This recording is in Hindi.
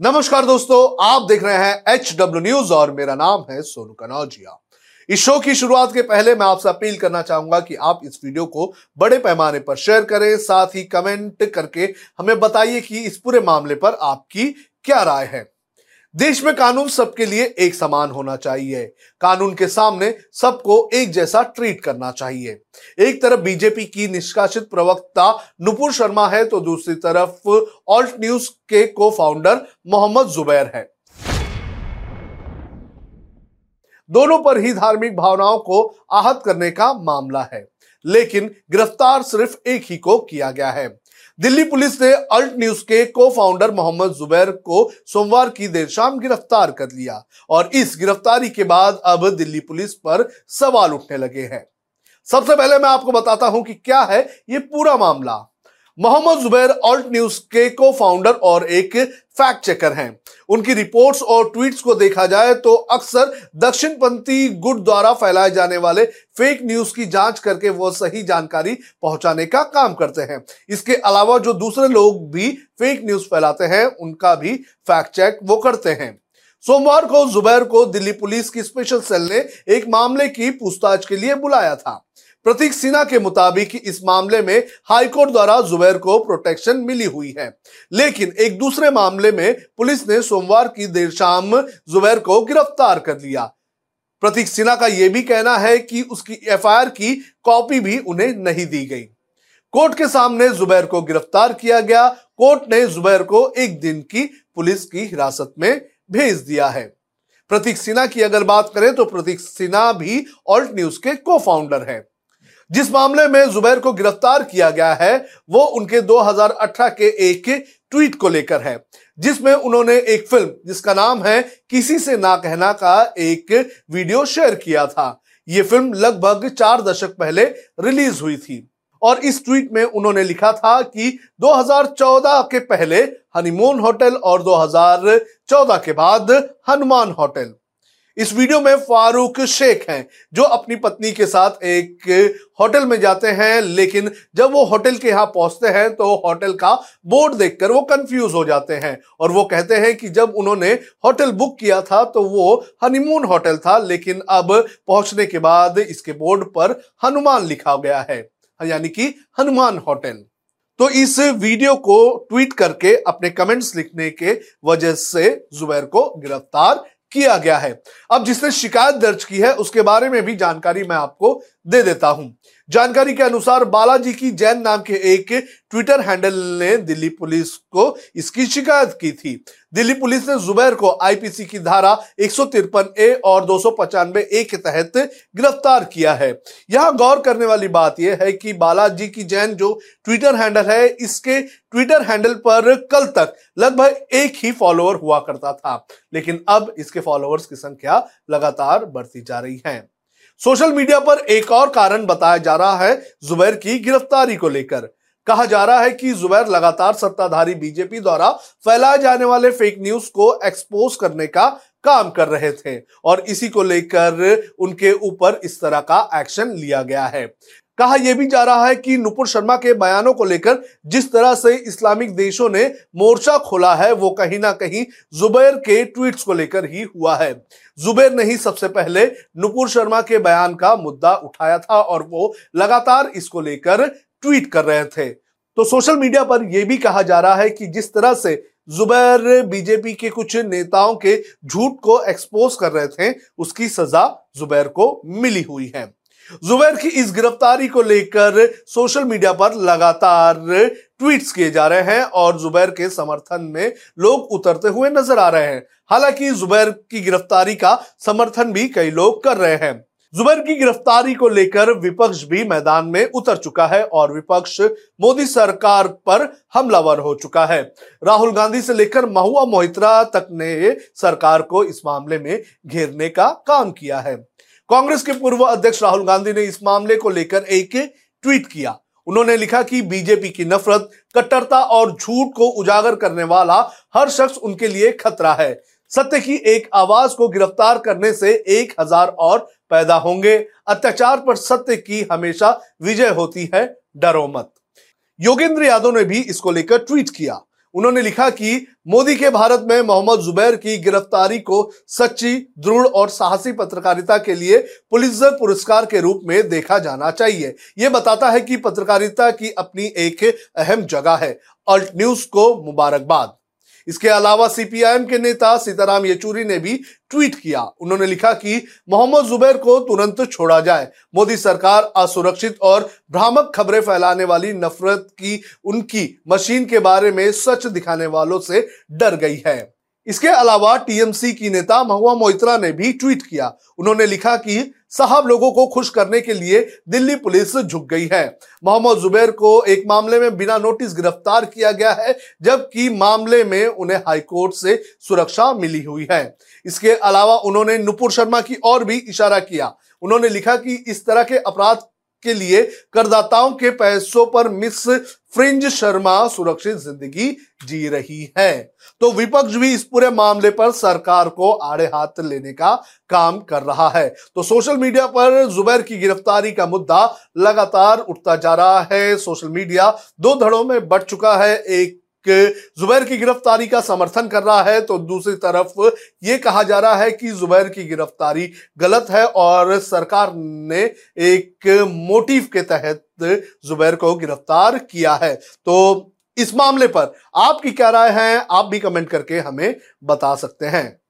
नमस्कार दोस्तों, आप देख रहे हैं एच डब्ल्यू न्यूज़ और मेरा नाम है सोनू कनौजिया। इस शो की शुरुआत के पहले मैं आपसे अपील करना चाहूँगा कि आप इस वीडियो को बड़े पैमाने पर शेयर करें, साथ ही कमेंट करके हमें बताइए कि इस पूरे मामले पर आपकी क्या राय है। देश में कानून सबके लिए एक समान होना चाहिए। कानून के सामने सबको एक जैसा ट्रीट करना चाहिए। एक तरफ़ बीजेपी की निष्कासित प्रवक्ता नुपुर शर्मा है तो दूसरी तरफ़ ऑल्ट न्यूज़ के को फाउंडर मोहम्मद जुबैर है। दोनों पर ही धार्मिक भावनाओं को आहत करने का मामला है। लेकिन गिरफ़्तार सिर्फ़ एक ही को किया गया है। दिल्ली पुलिस ने अल्ट न्यूज़ के को फाउंडर मोहम्मद जुबैर को सोमवार की देर शाम गिरफ़्तार कर लिया और इस गिरफ्तारी के बाद अब दिल्ली पुलिस पर सवाल उठने लगे हैं। सबसे पहले मैं आपको बताता हूँ कि क्या है ये पूरा मामला। मोहम्मद जुबैर ऑल्ट न्यूज़ के को फाउंडर और एक फैक्ट चेकर हैं। उनकी रिपोर्ट्स और ट्वीट्स को देखा जाए तो अक्सर दक्षिणपंथी गुट द्वारा फैलाए जाने वाले फेक न्यूज़ की जाँच करके वो सही जानकारी पहुँचाने का काम करते हैं। इसके अलावा जो दूसरे लोग भी फेक न्यूज़ फैलाते हैं, उनका भी फैक्ट चेक वो करते हैं। सोमवार को जुबैर को दिल्ली पुलिस की स्पेशल सेल ने एक मामले की पूछताछ के लिए बुलाया था। प्रतीक सिन्हा के मुताबिक इस मामले में हाईकोर्ट द्वारा जुबैर को प्रोटेक्शन मिली हुई है। लेकिन एक दूसरे मामले में पुलिस ने सोमवार की देर शाम जुबैर को गिरफ़्तार कर लिया। प्रतीक सिन्हा का यह भी कहना है कि उसकी एफआईआर की कॉपी भी उन्हें नहीं दी गई। कोर्ट के सामने जुबैर को गिरफ़्तार किया गया। कोर्ट ने जुबैर को एक दिन की पुलिस की हिरासत में भेज दिया है। प्रतीक सिन्हा की अगर बात करें तो प्रतीक सिन्हा भी ऑल्ट न्यूज़ के को फाउंडर है। जिस मामले में जुबैर को गिरफ़्तार किया गया है, वो उनके 2018 के एक ट्वीट को लेकर है, जिसमें उन्होंने एक फ़िल्म जिसका नाम है किसी से ना कहना का एक वीडियो शेयर किया था। ये फ़िल्म लगभग चार दशक पहले रिलीज़ हुई थी। और इस ट्वीट में उन्होंने लिखा था कि 2014 के पहले हनीमून होटल और 2014 के बाद हनुमान होटल। इस वीडियो में फारूक शेख हैं, जो अपनी पत्नी के साथ एक होटल में जाते हैं, लेकिन जब वो होटल के यहाँ पहुँचते हैं तो होटल का बोर्ड देखकर वो कंफ्यूज हो जाते हैं। और वो कहते हैं कि जब उन्होंने होटल बुक किया था तो वो हनीमून होटल था, लेकिन अब पहुँचने के बाद इसके बोर्ड पर हनुमान लिखा गया है, यानी कि हनुमान होटल। तो इस वीडियो को ट्वीट करके अपने कमेंट्स लिखने के वजह से जुबैर को गिरफ़्तार किया गया है। अब जिसने शिकायत दर्ज की है, उसके बारे में भी जानकारी मैं आपको दे देता हूँ। जानकारी के अनुसार बालाजी की जैन नाम के एक ट्विटर हैंडल ने दिल्ली पुलिस को इसकी शिकायत की थी। दिल्ली पुलिस ने जुबैर को आईपीसी की धारा एक सौ तिरपन ए और दो ए के तहत गिरफ़्तार किया है। यहाँ गौर करने वाली बात यह है कि बालाजी की जैन जो ट्विटर हैंडल है, इसके ट्विटर हैंडल पर कल तक लगभग एक ही फॉलोअर हुआ करता था। लेकिन अब इसके फॉलोअर्स की संख्या लगातार बढ़ती जा रही है। सोशल मीडिया पर एक और कारण बताया जा रहा है जुबैर की गिरफ्तारी को लेकर। कहा जा रहा है कि जुबैर लगातार सत्ताधारी बीजेपी द्वारा फैलाए जाने वाले फेक न्यूज़ को एक्सपोज करने का काम कर रहे थे और इसी को लेकर उनके ऊपर इस तरह का एक्शन लिया गया है। कहा यह भी जा रहा है कि नुपुर शर्मा के बयानों को लेकर जिस तरह से इस्लामिक देशों ने मोर्चा खोला है, वो कहीं ना कहीं जुबैर के ट्वीट्स को लेकर ही हुआ है। जुबैर ने ही सबसे पहले नुपुर शर्मा के बयान का मुद्दा उठाया था और वो लगातार इसको लेकर ट्वीट कर रहे थे। तो सोशल मीडिया पर यह भी कहा जा रहा है कि जिस तरह से जुबैर बीजेपी के कुछ नेताओं के झूठ को एक्सपोज कर रहे थे, उसकी सजा जुबैर को मिली हुई है। जुबैर की इस गिरफ्तारी को लेकर सोशल मीडिया पर लगातार ट्वीट्स किए जा रहे हैं और जुबैर के समर्थन में लोग उतरते हुए नज़र आ रहे हैं। हालाँकि जुबैर की गिरफ्तारी का समर्थन भी कई लोग कर रहे हैं। जुबैर की गिरफ्तारी को लेकर विपक्ष भी मैदान में उतर चुका है और विपक्ष मोदी सरकार पर हमलावर हो चुका है। राहुल गांधी से लेकर महुआ मोहित्रा तक ने सरकार को इस मामले में घेरने का काम किया है। कांग्रेस के पूर्व अध्यक्ष राहुल गांधी ने इस मामले को लेकर एक ट्वीट किया। उन्होंने लिखा कि बीजेपी की नफरत, कट्टरता और झूठ को उजागर करने वाला हर शख्स उनके लिए खतरा है। सत्य की एक आवाज़ को गिरफ़्तार करने से एक हज़ार और पैदा होंगे। अत्याचार पर सत्य की हमेशा विजय होती है, डरो मत। योगेंद्र यादव ने भी इसको लेकर ट्वीट किया। उन्होंने लिखा कि मोदी के भारत में मोहम्मद जुबैर की गिरफ्तारी को सच्ची, दृढ़ और साहसी पत्रकारिता के लिए पुलिसर पुरस्कार के रूप में देखा जाना चाहिए। यह बताता है कि पत्रकारिता की अपनी एक अहम जगह है। अल्ट न्यूज़ को मुबारकबाद। इसके अलावा सीपीआईएम के नेता सीताराम येचूरी ने भी ट्वीट किया। उन्होंने लिखा कि मोहम्मद जुबैर को तुरंत छोड़ा जाए। मोदी सरकार असुरक्षित और भ्रामक खबरें फैलाने वाली नफरत की, उनकी मशीन के बारे में सच दिखाने वालों से डर गई है। इसके अलावा टीएमसी की नेता महुआ मोइत्रा ने भी ट्वीट किया। उन्होंने लिखा कि साहब लोगों को खुश करने के लिए दिल्ली पुलिस झुक गई है। मोहम्मद जुबैर को एक मामले में बिना नोटिस गिरफ़्तार किया गया है, जबकि मामले में उन्हें हाईकोर्ट से सुरक्षा मिली हुई है। इसके अलावा उन्होंने नुपुर शर्मा की ओर भी इशारा किया। उन्होंने लिखा कि इस तरह के अपराध के लिए करदाताओं के पैसों पर मिस फ्रिंज शर्मा सुरक्षित ज़िंदगी जी रही है। तो विपक्ष भी इस पूरे मामले पर सरकार को आड़े हाथ लेने का काम कर रहा है। तो सोशल मीडिया पर जुबैर की गिरफ्तारी का मुद्दा लगातार उठता जा रहा है। सोशल मीडिया दो धड़ों में बढ़ चुका है। एक जुबैर की गिरफ्तारी का समर्थन कर रहा है तो दूसरी तरफ़ ये कहा जा रहा है कि जुबैर की गिरफ्तारी गलत है और सरकार ने एक मोटिव के तहत जुबैर को गिरफ़्तार किया है। तो इस मामले पर आपकी क्या राय है, आप भी कमेंट करके हमें बता सकते हैं।